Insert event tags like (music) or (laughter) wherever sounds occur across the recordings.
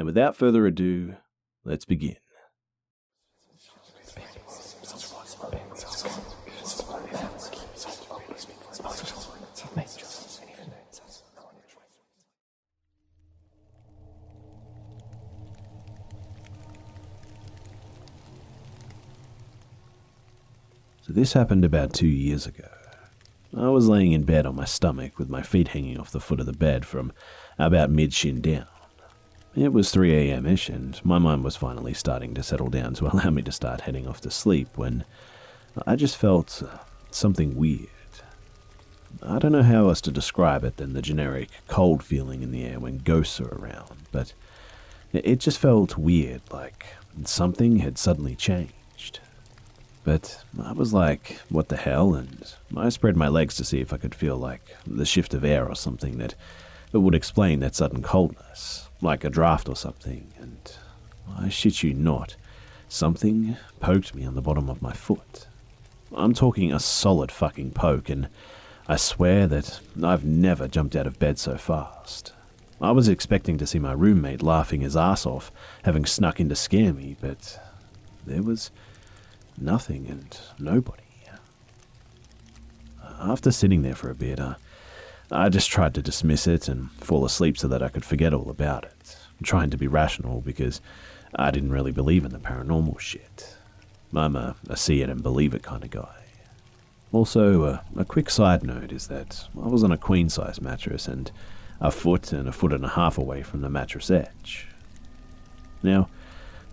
And without further ado, let's begin. So, this happened about two years ago. I was laying in bed on my stomach with my feet hanging off the foot of the bed from about mid shin down. It was 3 a.m. ish, and my mind was finally starting to settle down to (laughs) allow me to start heading off to sleep when I just felt something weird. I don't know how else to describe it than the generic cold feeling in the air when ghosts are around, but it just felt weird, like something had suddenly changed. But I was like, what the hell? And I spread my legs to see if I could feel like the shift of air or something that, that would explain that sudden coldness, like a draft or something. And I shit you not, something poked me on the bottom of my foot. I'm talking a solid fucking poke, and I swear that I've never jumped out of bed so fast. I was expecting to see my roommate laughing his ass off, having snuck in to scare me, but there was nothing and nobody. After sitting there for a bit, I, I just tried to dismiss it and fall asleep so that I could forget all about it, trying to be rational because I didn't really believe in the paranormal shit. I'm a, a see it and believe it kind of guy. Also, uh, a quick side note is that I was on a queen size mattress and a foot and a foot and a half away from the mattress edge. Now,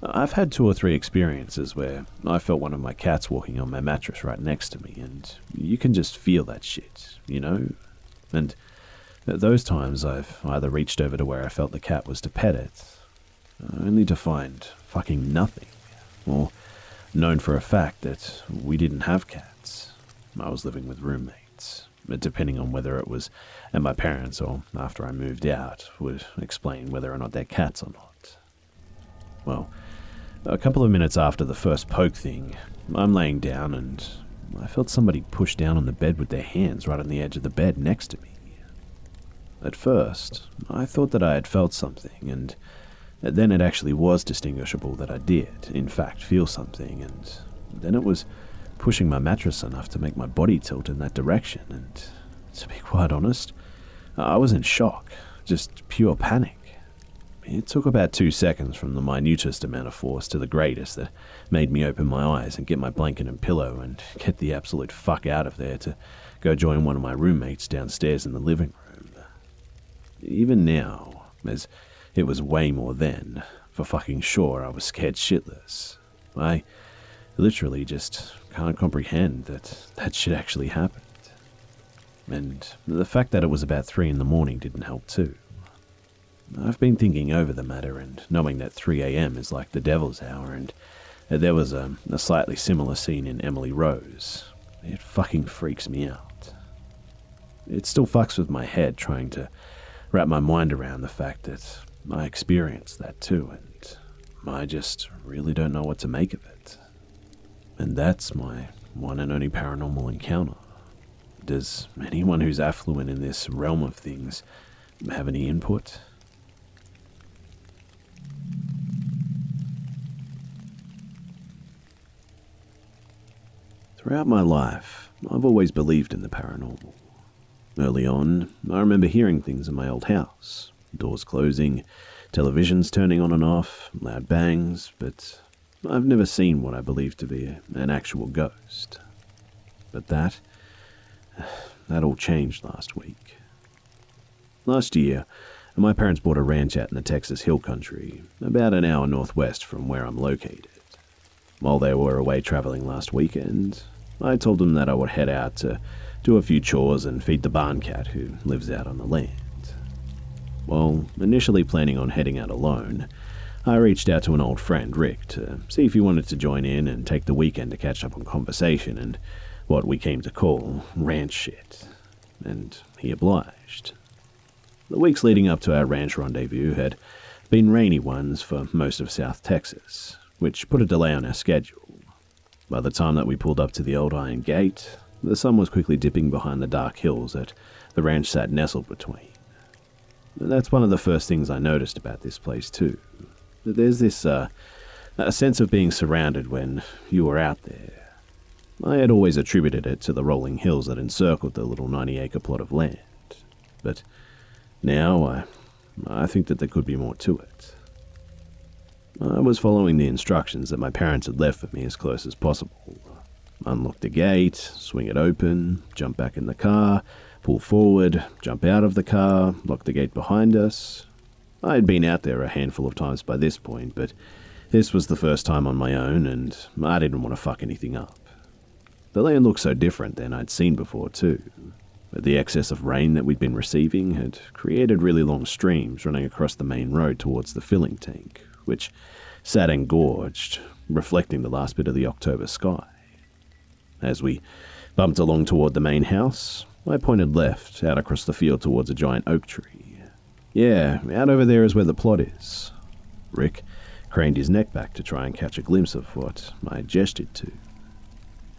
I've had two or three experiences where I felt one of my cats walking on my mattress right next to me, and you can just feel that shit, you know? And at those times, I've either reached over to where I felt the cat was to pet it, uh, only to find fucking nothing, or known for a fact that we didn't have cats. I was living with roommates, depending on whether it was at my parents or after I moved out, would explain whether or not they're cats or not. Well, a couple of minutes after the first poke thing, I'm laying down and I felt somebody push down on the bed with their hands right on the edge of the bed next to me. At first, I thought that I had felt something, and then it actually was distinguishable that I did, in fact, feel something, and then it was pushing my mattress enough to make my body tilt in that direction, and to be quite honest, I was in shock, just pure panic. It took about two seconds from the minutest amount of force to the greatest that made me open my eyes and get my blanket and pillow and get the absolute fuck out of there to go join one of my roommates downstairs in the living room. Even now, as it was way more then, for fucking sure I was scared shitless. I literally just can't comprehend that that shit actually happened. And the fact that it was about three in the morning didn't help too. I've been thinking over the matter and knowing that 3 a.m. is like the devil's hour, and there was a, a slightly similar scene in Emily Rose. It fucking freaks me out. It still fucks with my head trying to wrap my mind around the fact that I experienced that too, and I just really don't know what to make of it. And that's my one and only paranormal encounter. Does anyone who's affluent in this realm of things have any input? Throughout my life, I've always believed in the paranormal. Early on, I remember hearing things in my old house doors closing, televisions turning on and off, loud bangs, but I've never seen what I believe to be an actual ghost. But that (sighs) that all changed last week. Last year, my parents bought a ranch out in the Texas Hill Country, about an hour northwest from where I'm located. While they were away traveling last weekend, I told them that I would head out to do a few chores and feed the barn cat who lives out on the land. While initially planning on heading out alone, I reached out to an old friend, Rick, to see if he wanted to join in and take the weekend to catch up on conversation and what we came to call ranch shit, and he obliged. The weeks leading up to our ranch rendezvous had been rainy ones for most of South Texas, which put a delay on our schedule. By the time that we pulled up to the old iron gate, the sun was quickly dipping behind the dark hills that the ranch sat nestled between. that's one of the first things I noticed about this place, too. There's this, uh, a sense of being surrounded when you are out there. I had always attributed it to the rolling hills that encircled the little 90 acre plot of land, but now I, I think that there could be more to it. I was following the instructions that my parents had left for me as close as possible. Unlock the gate, swing it open, jump back in the car, pull forward, jump out of the car, lock the gate behind us. I had been out there a handful of times by this point, but this was the first time on my own, and I didn't want to fuck anything up. The land looked so different than I'd seen before, too. But the excess of rain that we'd been receiving had created really long streams running across the main road towards the filling tank, which sat engorged, reflecting the last bit of the October sky. As we bumped along toward the main house, I pointed left, out across the field towards a giant oak tree. Yeah, out over there is where the plot is. Rick craned his neck back to try and catch a glimpse of what I gestured to.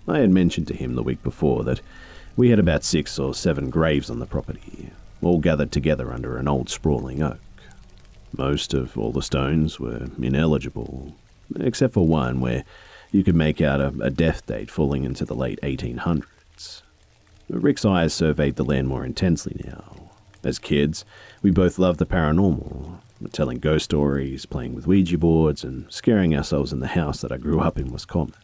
I had mentioned to him the week before that we had about six or seven graves on the property, all gathered together under an old sprawling oak. Most of all the stones were ineligible, except for one where you could make out a, a death date falling into the late 1800s. Rick's eyes surveyed the land more intensely now. As kids, we both loved the paranormal, telling ghost stories, playing with Ouija boards, and scaring ourselves in the house that I grew up in was common.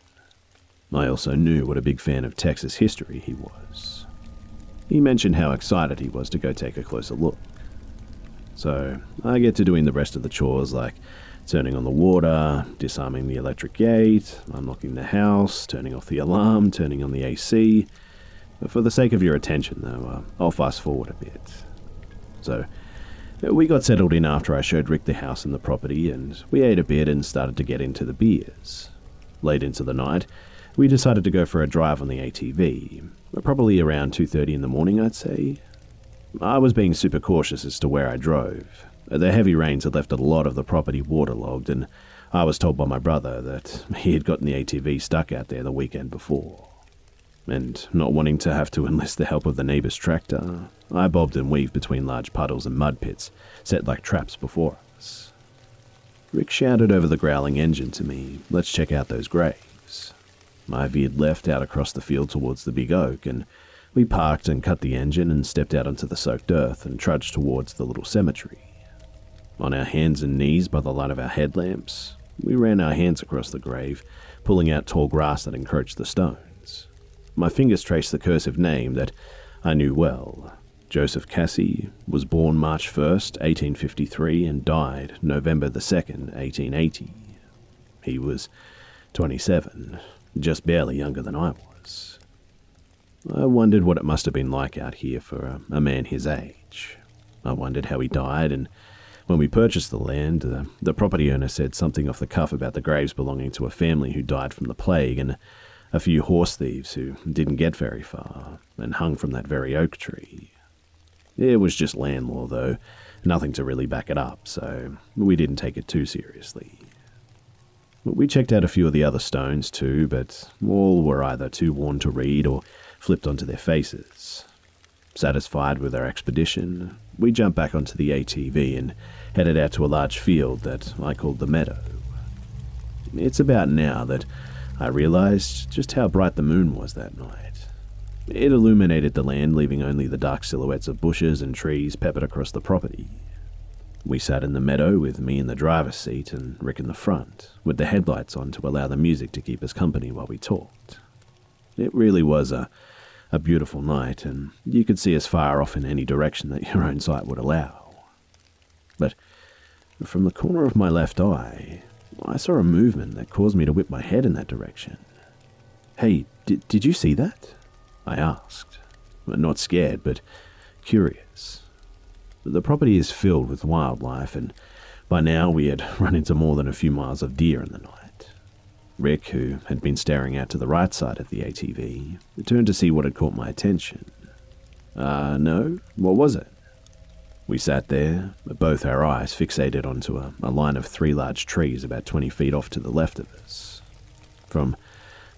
I also knew what a big fan of Texas history he was. He mentioned how excited he was to go take a closer look. So I get to doing the rest of the chores like turning on the water, disarming the electric gate, unlocking the house, turning off the alarm, turning on the AC. But for the sake of your attention, though, uh, I'll fast forward a bit. So, we got settled in after I showed Rick the house and the property, and we ate a bit and started to get into the beers. Late into the night, we decided to go for a drive on the ATV, probably around 2:30 in the morning, I'd say. I was being super cautious as to where I drove. The heavy rains had left a lot of the property waterlogged, and I was told by my brother that he had gotten the ATV stuck out there the weekend before. And not wanting to have to (laughs) enlist the help of the neighbour's tractor, I bobbed and weaved between large puddles and mud pits set like traps before us. Rick shouted over the growling engine to me, Let's check out those graves. I veered left out across the field towards the big oak, and we parked and cut the engine and stepped out onto the soaked earth and trudged towards the little cemetery. On our hands and knees by the light of our headlamps, we ran our hands across the grave, pulling out tall grass that encroached the stones. My fingers traced the cursive name that I knew well. Joseph Cassie was born March 1st, 1853, and died November the 2nd, 1880. He was 27, just barely younger than I was. I wondered what it must have been like out here for a, a man his age. I wondered how he died, and when we purchased the land, the, the property owner said something off the cuff about the graves belonging to a family who died from the plague and a few horse thieves who didn't get very far and hung from that very oak tree. It was just land law, though, nothing to really back it up, so we didn't take it too seriously. We checked out a few of the other stones too, but all were either too worn to read or flipped onto their faces. Satisfied with our expedition, we jumped back onto the ATV and headed out to a large field that I called the meadow. It's about now that I realized just how bright the moon was that night. It illuminated the land, leaving only the dark silhouettes of bushes and trees peppered across the property. We sat in the meadow with me in the driver's seat and Rick in the front, with the headlights on to allow the music to keep us company while we talked. It really was a, a beautiful night, and you could see as far off in any direction that your own sight would allow. But from the corner of my left eye, I saw a movement that caused me to whip my head in that direction. Hey, did, did you see that? I asked. Not scared, but curious. The property is filled with wildlife, and by now we had (laughs) run into more than a few miles of deer in the night. Rick, who had been staring out to the right side of the ATV, turned to see what had caught my attention. Uh, no? What was it? We sat there, both our eyes fixated onto a, a, line of three large trees about 20 feet off to the left of us. From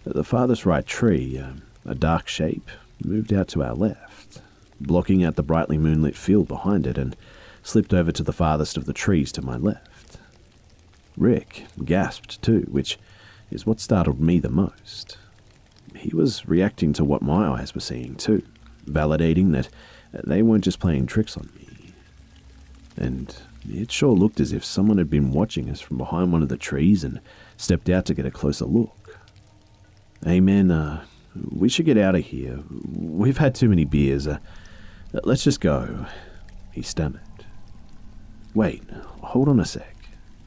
the farthest right tree, uh, a dark shape moved out to our left blocking out the brightly moonlit field behind it, and slipped over to the farthest of the trees to my left. Rick gasped too, which is what startled me the most. He was reacting to what my eyes were seeing too, validating that they weren't just playing tricks on me. And it sure looked as if someone had been watching us from behind one of the trees and stepped out to get a closer look. Hey man, uh, we should get out of here. We've had too many beers. Uh, Let's just go, he stammered. Wait, hold on a sec,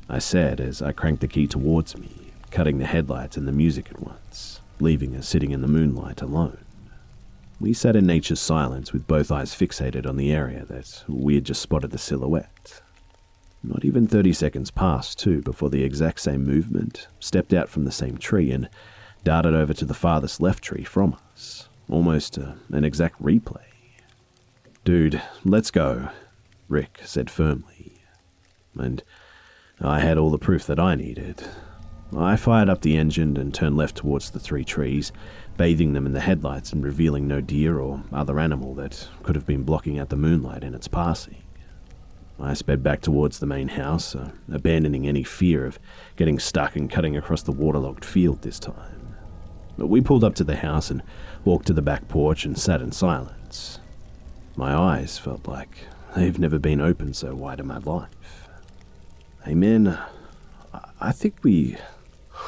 I said as I cranked the key towards me, cutting the headlights and the music at once, leaving us sitting in the moonlight alone. We sat in nature's silence with both eyes fixated on the area that we had just spotted the silhouette. Not even 30 seconds passed, too, before the exact same movement stepped out from the same tree and darted over to the farthest left tree from us, almost uh, an exact replay. Dude, let's go, Rick said firmly. And I had all the proof that I needed. I fired up the engine and turned left towards the three trees, bathing them in the headlights and revealing no deer or other animal that could have been blocking out the moonlight in its passing. I sped back towards the main house, uh, abandoning any fear of getting stuck and cutting across the waterlogged field this time. But we pulled up to the house and walked to the back porch and sat in silence. My eyes felt like they've never been open so wide in my life. Hey I think we.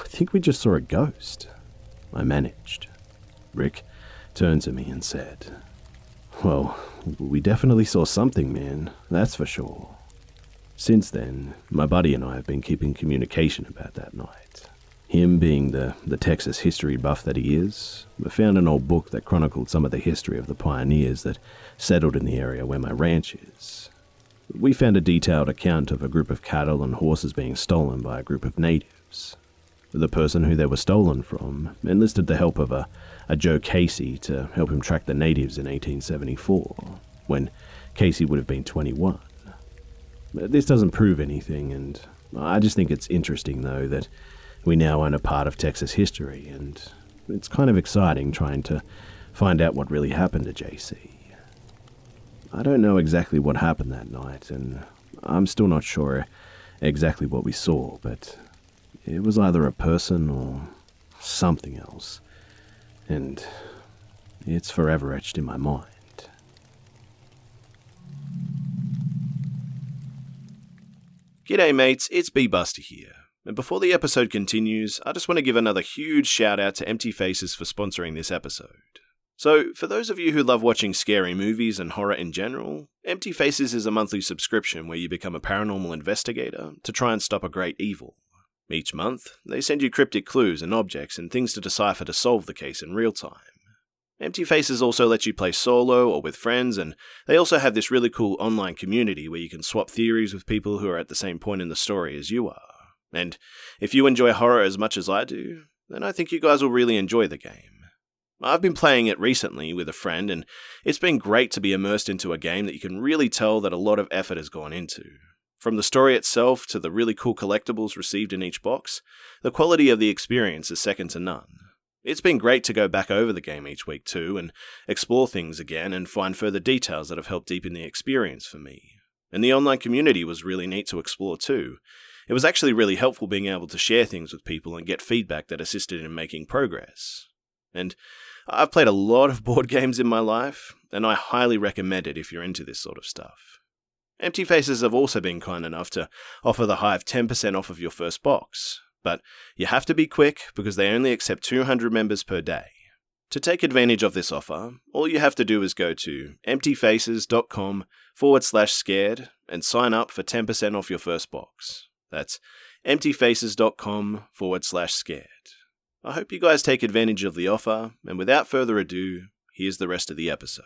I think we just saw a ghost. I managed. Rick turned to me and said, Well, we definitely saw something, man, that's for sure. Since then, my buddy and I have been keeping communication about that night. Him being the, the Texas history buff that he is, I found an old book that chronicled some of the history of the pioneers that settled in the area where my ranch is. We found a detailed account of a group of cattle and horses being stolen by a group of natives. The person who they were stolen from enlisted the help of a, a Joe Casey to help him track the natives in 1874, when Casey would have been 21. This doesn't prove anything, and I just think it's interesting, though, that we now own a part of Texas history, and it's kind of exciting trying to find out what really happened to JC. I don't know exactly what happened that night, and I'm still not sure exactly what we saw, but it was either a person or something else, and it's forever etched in my mind. G'day, mates, it's B Buster here. And before the episode continues, I just want to give another huge shout out to Empty Faces for sponsoring this episode. So, for those of you who love watching scary movies and horror in general, Empty Faces is a monthly subscription where you become a paranormal investigator to try and stop a great evil. Each month, they send you cryptic clues and objects and things to decipher to solve the case in real time. Empty Faces also lets you play solo or with friends, and they also have this really cool online community where you can swap theories with people who are at the same point in the story as you are. And if you enjoy horror as much as I do, then I think you guys will really enjoy the game. I've been playing it recently with a friend, and it's been great to be immersed into a game that you can really tell that a lot of effort has gone into. From the story itself to the really cool collectibles received in each box, the quality of the experience is second to none. It's been great to go back over the game each week too and explore things again and find further details that have helped deepen the experience for me. And the online community was really neat to explore too. It was actually really helpful being able to share things with people and get feedback that assisted in making progress. And I've played a lot of (laughs) board games in my life, and I highly recommend it if you're into this sort of stuff. Empty Faces have also been kind enough to offer the Hive 10% off of your first box, but you have to be quick because they only accept 200 members per day. To take advantage of this offer, all you have to do is go to emptyfaces.com forward slash scared and sign up for 10% off your first box. That's emptyfaces.com forward slash scared. I hope you guys take advantage of the offer, and without further ado, here's the rest of the episode.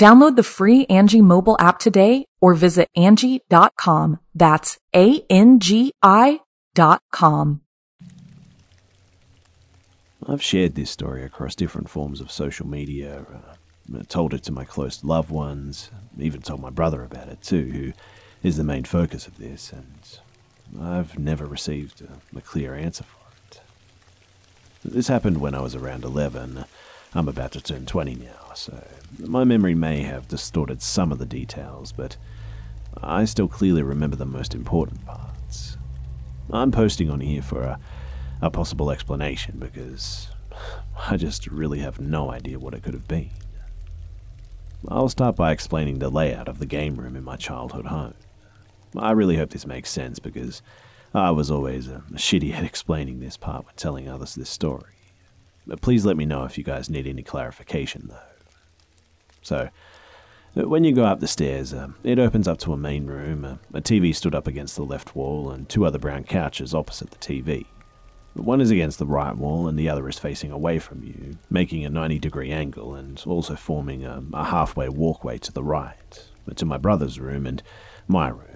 Download the free Angi mobile app today or visit Angi.com. That's A-N-G-I dot com. I've shared this story across different forms of social media, uh, told it to my close loved ones, even told my brother about it too, who is the main focus of this, and I've never received a, a clear answer for it. This happened when I was around 11. I'm about to turn 20 now, so my memory may have distorted some of the details, but I still clearly remember the most important parts. I'm posting on here for a a possible explanation because I just really have no idea what it could have been. I'll start by explaining the layout of the game room in my childhood home. I really hope this makes sense because I was always a, shitty at (laughs) explaining this part when telling others this story. But please let me know if you guys need any clarification though. So, when you go up the stairs, uh, it opens up to a main room. A TV stood up against the left wall, and two other brown couches opposite the TV. One is against the right wall and the other is facing away from you, making a 90 degree angle and also forming a, a halfway walkway to the right, to my brother's room and my room.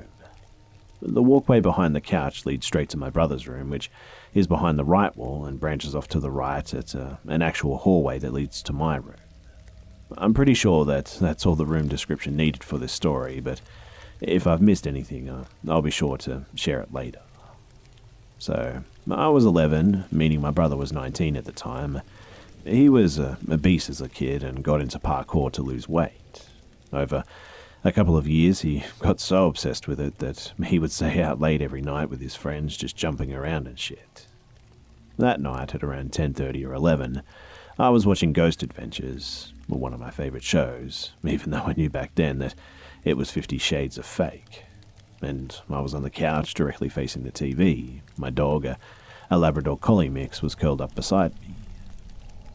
The walkway behind the couch leads straight to my brother's room, which is behind the right wall and branches off to the right at uh, an actual hallway that leads to my room. I'm pretty sure that that's all the room description needed for this story, but if I've missed anything, uh, I'll be sure to share it later. So, I was 11, meaning my brother was 19 at the time. He was a, a as a kid and got into parkour to lose weight. Over a couple of years, he (laughs) got so obsessed with it that he would stay out late every night with his friends just jumping around and shit. That night, at around 10.30 or 11, I was watching Ghost Adventures, one of my favourite shows, (laughs) even though I knew back then that it was Fifty Shades of Fake and I was on the couch directly facing the TV. My dog, a, a Labrador Collie mix, was curled up beside me.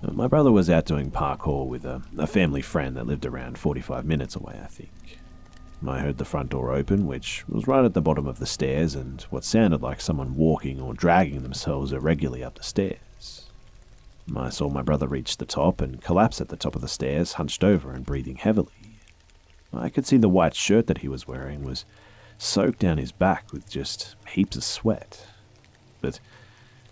My brother was out doing parkour with a, a family friend that lived around 45 minutes away, I think. I heard the front door open, which was right at the bottom of the stairs, and what sounded like someone walking or dragging themselves irregularly up the stairs. I saw my brother reach the top and collapse at the top of the stairs, hunched over and breathing heavily. I could see the white shirt that he was wearing was soaked down his back with just heaps of sweat. But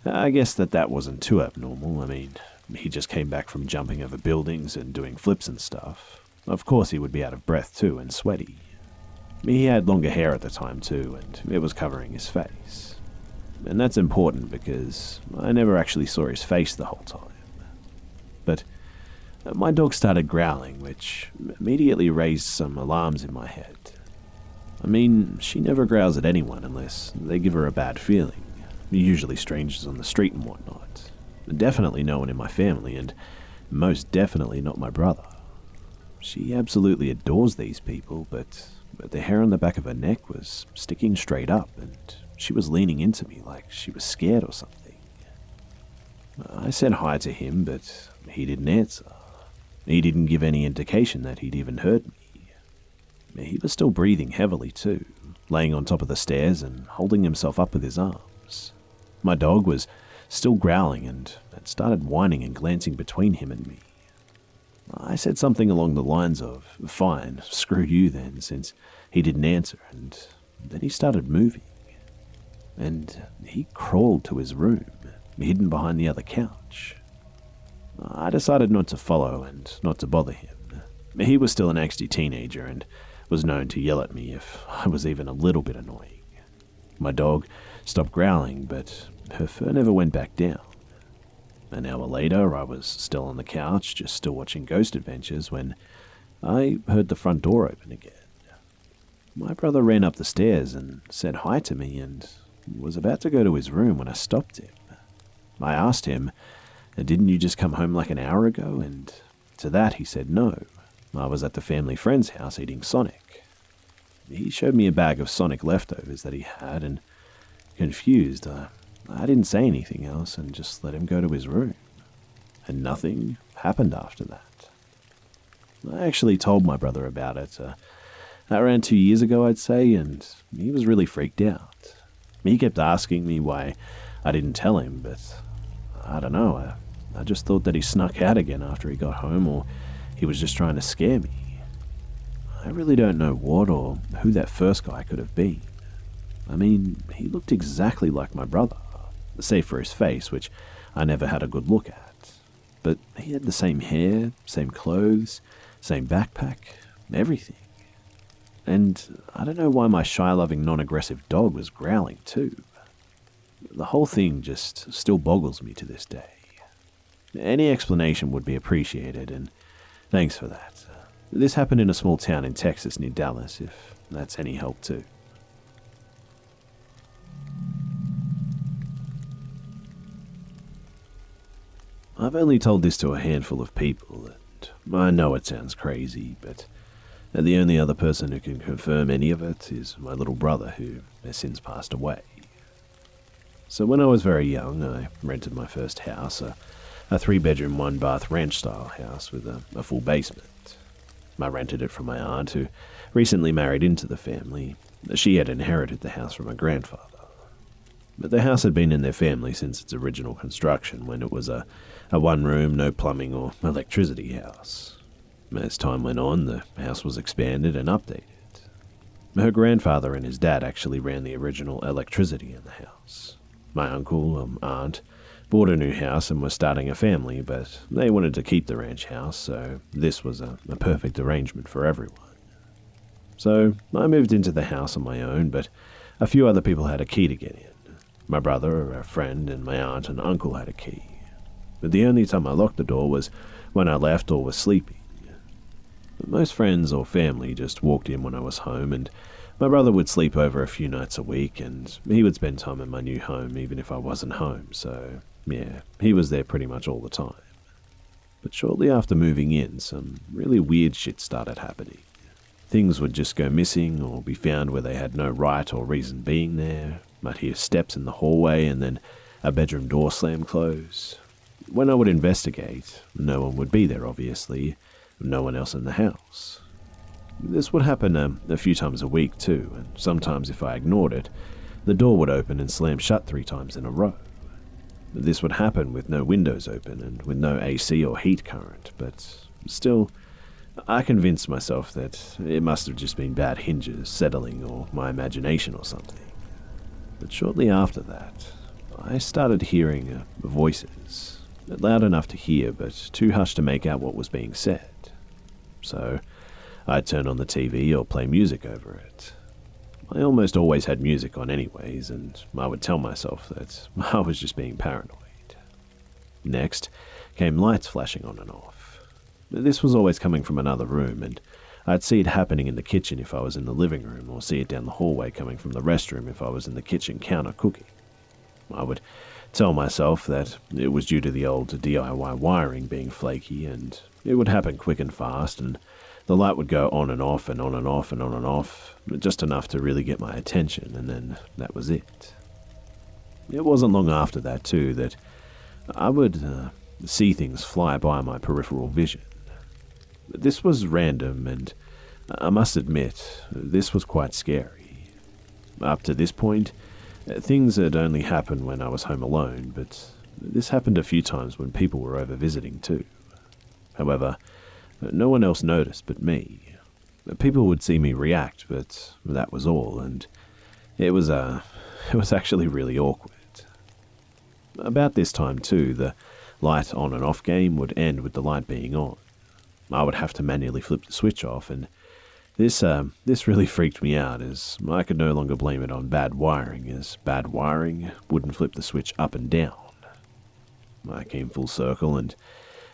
I guess that that wasn't too abnormal. I mean, he just came back from jumping over buildings and doing flips and stuff. Of course, he would be out of breath too and sweaty. He had longer hair at the time too, and it was covering his face. And that's important because I never actually saw his face the whole time. But uh, my dog started growling, which immediately raised some alarms in my head. I mean, she never growls at anyone unless they give her a bad feeling. usually strangers on the street and whatnot. Definitely no one in my family, and most definitely not my brother. She absolutely adores these people, but, but the hair on the back of her neck was sticking straight up, and she was leaning into me like she was scared or something. I said hi to him, but he didn't answer. He didn't give any indication that he'd even heard me. He was still breathing heavily, too, laying on top of the stairs and holding himself up with his arms. My dog was still growling and had started whining and glancing between him and me. I said something along the lines of, Fine, (laughs) screw you then, since he didn't answer, and then he started moving. And he crawled to his room, hidden behind the other couch. I decided not to follow and not to bother him. He was still an angsty teenager and was known to yell at me if I was even a little bit annoying. My dog stopped growling, but her fur never went back down. An hour later, I was still on the couch, just still watching Ghost Adventures, when I heard the front door open again. My brother ran up the stairs and said hi to me and was about to go to his room when I stopped him. I asked him, Didn't you just come home like an hour ago? And to that he said no. I was at the family friend's house eating Sonic. He showed me a bag of Sonic leftovers that he had, and confused, uh, I didn't say anything else and just let him go to his room. And nothing happened after that. I actually told my brother about it uh, around two years ago, I'd say, and he was really freaked out. He kept asking me why I didn't tell him, but I don't know. I, I just thought that he snuck out again after he got home, or he was just trying to scare me. I really don't know what or who that first guy could have been. I mean, he looked exactly like my brother, save for his face, which I never had a good look at. But he had the same hair, same clothes, same backpack, everything. And I don't know why my shy loving non aggressive dog was growling too. The whole thing just still boggles me to this day. Any explanation would be appreciated, and thanks for that. This happened in a small town in Texas near Dallas, if that's any help too. I've only told this to a handful of people, and I know it sounds crazy, but the only other person who can confirm any of it is my little brother, who has since passed away. So when I was very young, I rented my first house, a, a three bedroom, one bath ranch style house with a, a full basement. I rented it from my aunt, who recently married into the family. She had inherited the house from her grandfather. But the house had been in their family since its original construction, when it was a, a one room, no plumbing or electricity house. As time went on, the house was expanded and updated. Her grandfather and his dad actually ran the original electricity in the house. My uncle, um, aunt, bought a new house and were starting a family, but they wanted to keep the ranch house, so this was a, a perfect arrangement for everyone. So I moved into the house on my own, but a few other people had a key to get in. My brother, a friend, and my aunt and uncle had a key. But the only time I locked the door was when I left or was sleeping. Most friends or family just walked in when I was home, and my brother would sleep over a few nights a week, and he would spend time in my new home even if I wasn't home, so yeah, he was there pretty much all the time. But shortly after moving in, some really weird shit started happening. Things would just go missing or be found where they had no right or reason being there. I'd hear steps in the hallway and then a bedroom door slam close. When I would investigate, no one would be there, obviously, no one else in the house. This would happen um, a few times a week too, and sometimes if I ignored it, the door would open and slam shut three times in a row. This would happen with no windows open and with no AC or heat current, but still, I convinced myself that it must have just been bad hinges settling or my imagination or something. But shortly after that, I started hearing uh, voices, loud enough to hear but too hushed to make out what was being said. So I'd turn on the TV or play music over it. I almost always had music on, anyways, and I would tell myself that (laughs) I was just being paranoid. Next came lights flashing on and off. This was always coming from another room, and I'd see it happening in the kitchen if I was in the living room, or see it down the hallway coming from the restroom if I was in the kitchen counter cooking. I would tell myself that it was due to the old DIY wiring being flaky, and it would happen quick and fast, and the light would go on and off and on and off and on and off, just enough to really get my attention, and then that was it. It wasn't long after that, too, that I would uh, see things fly by my peripheral vision. This was random, and I must admit, this was quite scary. Up to this point, things had only happened when I was home alone, but this happened a few times when people were over visiting too. However, no one else noticed but me. People would see me react, but that was all, and it was uh, (laughs) it was actually really awkward. About this time too, the light on and off game would end with the light being on. I would have to manually flip the switch off, and this uh, this really freaked me out, as I could no longer blame it on bad wiring, as bad wiring wouldn't flip the switch up and down. I came full circle and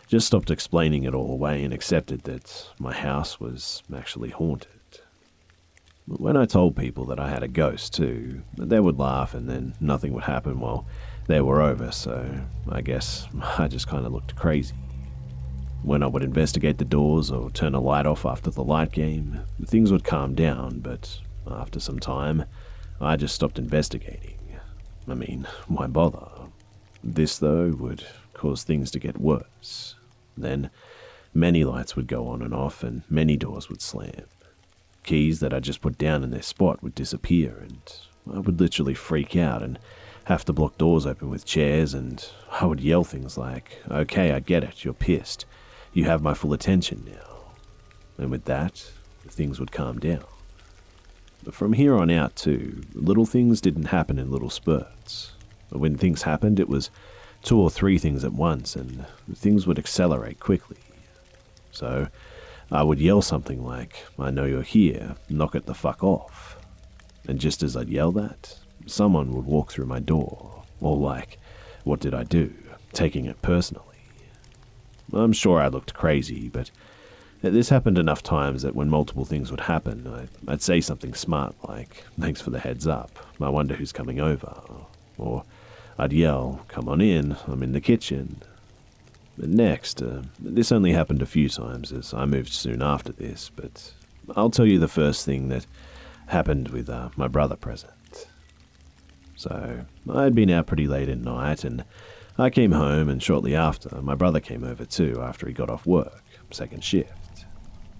just stopped explaining it all away and accepted that my house was actually haunted. When I told people that I had a ghost too, they would laugh and then nothing would happen while they were over, so I guess (laughs) I just kind of looked crazy. When I would investigate the doors or turn a light off after the light game, things would calm down, but after some time, I just stopped investigating. I mean, why bother? This, though, would cause things to get worse. Then, many lights would go on and off, and many doors would slam. Keys that I just put down in their spot would disappear, and I would literally freak out and have to block doors open with chairs, and I would yell things like, Okay, I get it, you're pissed. You have my full attention now. And with that, things would calm down. But from here on out, too, little things didn't happen in little spurts. When things happened, it was two or three things at once, and things would accelerate quickly. So, I would yell something like, I know you're here, knock it the fuck off. And just as I'd yell that, someone would walk through my door, or like, what did I do? Taking it personally. I'm sure I looked crazy, but this happened enough times that when multiple things would happen, I'd say something smart like, Thanks for the heads up, I wonder who's coming over. Or I'd yell, Come on in, I'm in the kitchen. Next, uh, this only happened a few times as I moved soon after this, but I'll tell you the first thing that happened with uh, my brother present. So, I'd been out pretty late at night, and I came home, and shortly after, my brother came over too after he got off work, second shift.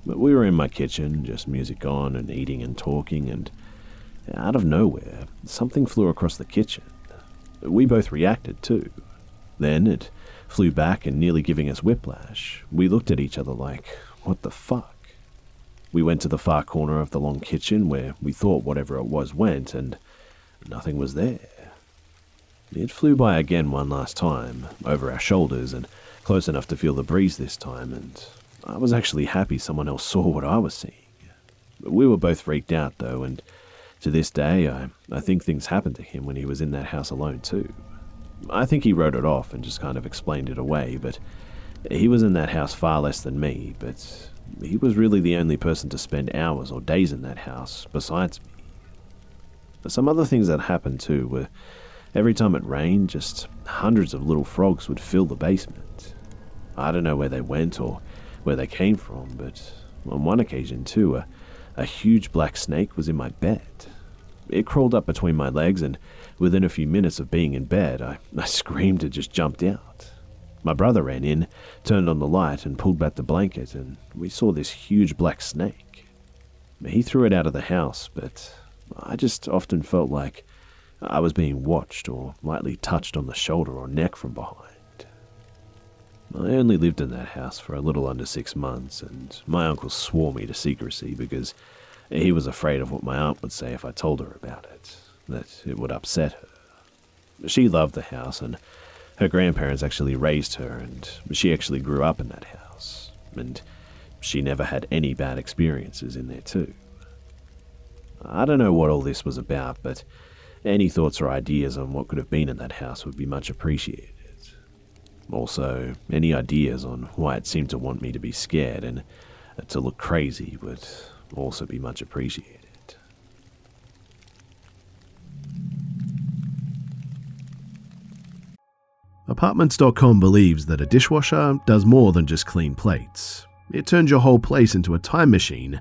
But we were in my kitchen, just music on, and eating and talking, and out of nowhere, something flew across the kitchen. We both reacted too. Then it flew back and nearly giving us whiplash. We looked at each other like, what the fuck? We went to the far corner of the long kitchen where we thought whatever it was went, and Nothing was there. It flew by again one last time, over our shoulders, and close enough to feel the breeze this time, and I was actually happy someone else saw what I was seeing. We were both freaked out, though, and to this day, I, I think things happened to him when he was in that house alone, too. I think he wrote it off and just kind of explained it away, but he was in that house far less than me, but he was really the only person to spend hours or days in that house besides me. Some other things that happened too were every time it rained, just hundreds of little frogs would fill the basement. I don't know where they went or where they came from, but on one occasion too, a, a huge black snake was in my bed. It crawled up between my legs, and within a few minutes of being in bed, I, (laughs) I screamed and just jumped out. My brother ran in, turned on the light, and pulled back the blanket, and we saw this huge black snake. He threw it out of the house, but I just often felt like I was being watched or lightly touched on the shoulder or neck from behind. I only lived in that house for a little under six months, and my uncle swore me to secrecy because he was afraid of what my aunt would say if I told her about it, that it would upset her. She loved the house, and her grandparents actually raised her, and she actually grew up in that house, and she never had any bad experiences in there, too. I don't know what all this was about, but any thoughts or ideas on what could have been in that house would be much appreciated. Also, any ideas on why it seemed to want me to be scared and uh, to look crazy would also be much appreciated. Apartments.com believes that a dishwasher does more than just clean plates. It turns your whole place into a time machine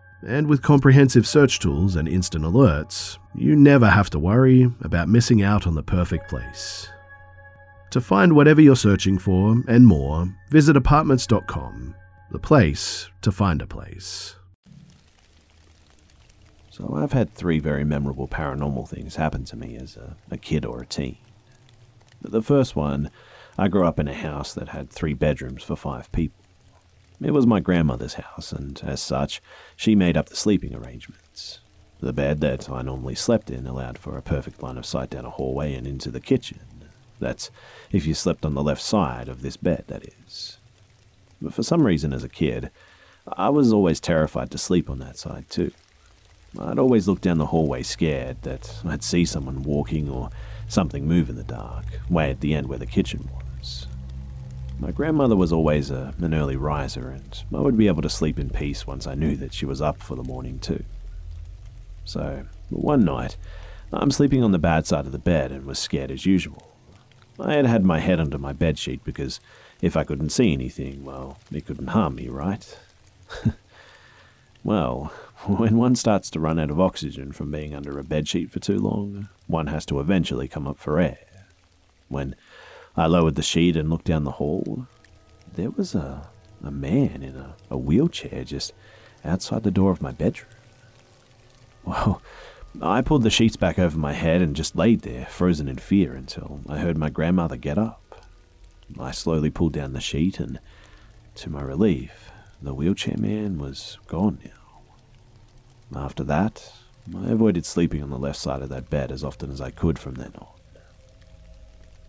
And with comprehensive search tools and instant alerts, you never have to worry about missing out on the perfect place. To find whatever you're searching for and more, visit apartments.com, the place to find a place. So I've had three very memorable paranormal things happen to me as a, a kid or a teen. The first one, I grew up in a house that had three bedrooms for five people. It was my grandmother's house, and as such, she made up the sleeping arrangements. The bed that I normally slept in allowed for a perfect line of sight down a hallway and into the kitchen. That's if you slept on the left side of this bed, that is. But for some reason, as a kid, I was always terrified to sleep on that side, too. I'd always look down the hallway scared that I'd see someone walking or something move in the dark, way at the end where the kitchen was. My grandmother was always a, an early riser, and I would be able to sleep in peace once I knew that she was up for the morning, too. So, one night, I'm sleeping on the bad side of the bed and was scared as usual. I had had my head under my bedsheet because if I couldn't see anything, well, it couldn't harm me, right? (laughs) well, (laughs) when one starts to run out of oxygen from being under a bedsheet for too long, one has to eventually come up for air. When I lowered the sheet and looked down the hall, there was a, a man in a, a wheelchair just outside the door of my bedroom. Well, I pulled the sheets back over my head and just laid there, frozen in fear, until I heard my grandmother get up. I slowly pulled down the sheet, and to my relief, the wheelchair man was gone now. After that, I avoided sleeping on the left side of that bed as often as I could from then on.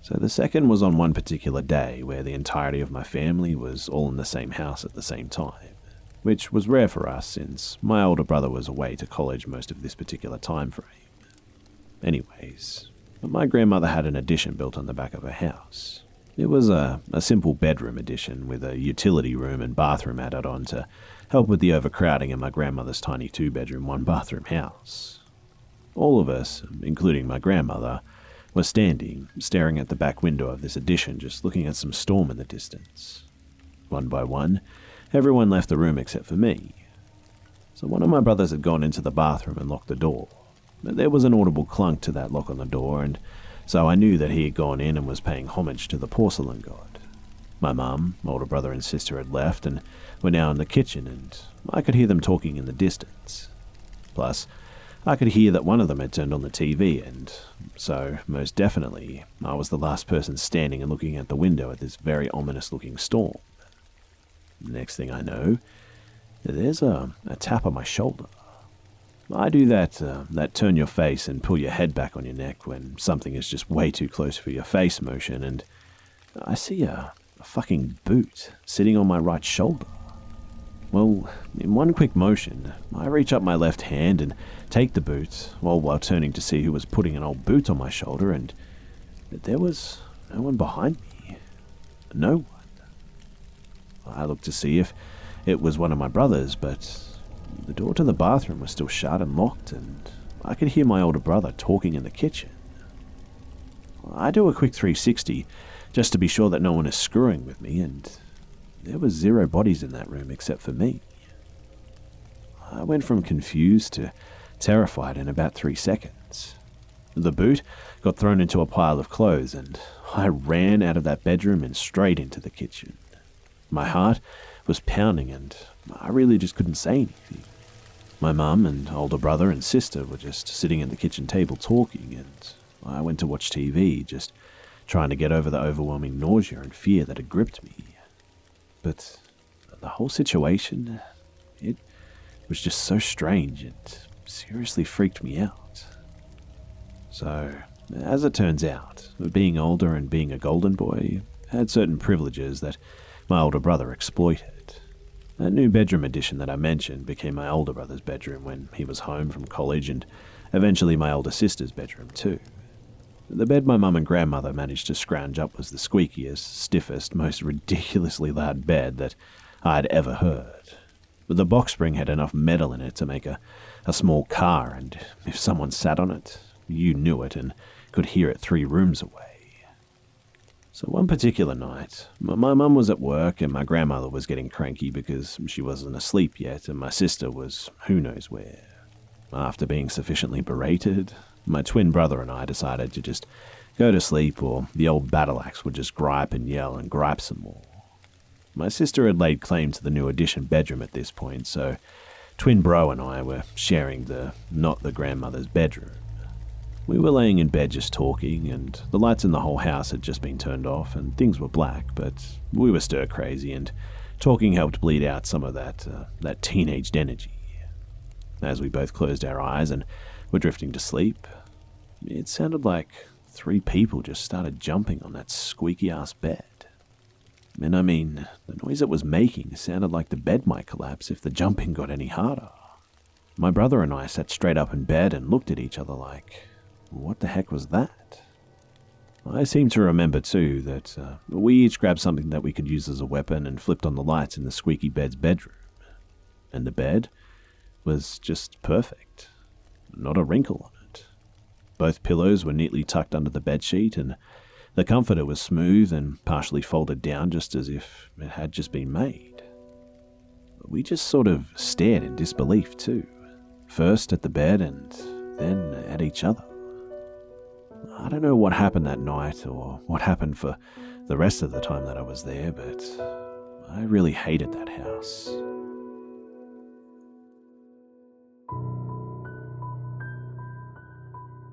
So the second was on one particular day where the entirety of my family was all in the same house at the same time, which was rare for us since my older brother was away to college most of this particular time frame. Anyways, my grandmother had an addition built on the back of her house. It was a, a simple bedroom addition with a utility room and bathroom added on to help with the overcrowding in my grandmother's tiny two bedroom, one bathroom house. All of us, including my grandmother, were standing, staring at the back window of this addition, just looking at some storm in the distance. One by one, everyone left the room except for me. So one of my brothers had gone into the bathroom and locked the door. But there was an audible clunk to that lock on the door, and so I knew that he had gone in and was paying homage to the porcelain god. My mum, older brother, and sister had left, and were now in the kitchen, and I could hear them talking in the distance. Plus, I could hear that one of them had turned on the TV, and so, most definitely, I was the last person standing and looking out the window at this very ominous looking storm. Next thing I know, there's a, a tap on my shoulder. I do that, uh, that turn your face and pull your head back on your neck when something is just way too close for your face motion, and I see a, a fucking boot sitting on my right shoulder. Well, in one quick motion, I reach up my left hand and take the boot, all while turning to see who was putting an old boot on my shoulder, and there was no one behind me. No one. I looked to see if it was one of my brothers, but the door to the bathroom was still shut and locked, and I could hear my older brother talking in the kitchen. I do a quick 360 just to be sure that no one is screwing with me, and there were zero bodies in that room except for me. I went from confused to terrified in about three seconds. The boot got thrown into a pile of clothes, and I ran out of that bedroom and straight into the kitchen. My heart was pounding, and I really just couldn't say anything. My mum and older brother and sister were just sitting at the kitchen table talking, and I went to watch TV, just trying to get over the overwhelming nausea and fear that had gripped me. But the whole situation, it was just so strange. It seriously freaked me out. So, as it turns out, being older and being a golden boy had certain privileges that my older brother exploited. That new bedroom addition that I mentioned became my older brother's bedroom when he was home from college, and eventually my older sister's bedroom too. The bed my mum and grandmother managed to scrounge up was the squeakiest, stiffest, most ridiculously loud bed that I had ever heard. But the box spring had enough metal in it to make a, a small car, and if someone sat on it, you knew it and could hear it three rooms away. So one particular night, my mum was at work and my grandmother was getting cranky because she wasn't asleep yet and my sister was who knows where. After being sufficiently berated, my twin brother and I decided to just go to sleep or the old battle axe would just gripe and yell and gripe some more. My sister had laid claim to the new addition bedroom at this point, so twin bro and I were sharing the not the grandmother's bedroom. We were laying in bed just talking, and the lights in the whole house had just been turned off, and things were black, but we were stir crazy, and talking helped bleed out some of that, uh, that teenaged energy. As we both closed our eyes and were drifting to sleep, it sounded like three people just started jumping on that squeaky ass bed. And I mean, the noise it was making sounded like the bed might collapse if the jumping got any harder. My brother and I sat straight up in bed and looked at each other like, what the heck was that? I seem to remember, too, that uh, we each grabbed something that we could use as a weapon and flipped on the lights in the squeaky bed's bedroom. And the bed was just perfect. Not a wrinkle on it. Both pillows were neatly tucked under the bedsheet, and the comforter was smooth and partially folded down just as if it had just been made. We just sort of stared in disbelief, too. First at the bed and then at each other. I don't know what happened that night or what happened for the rest of the time that I was there, but I really hated that house.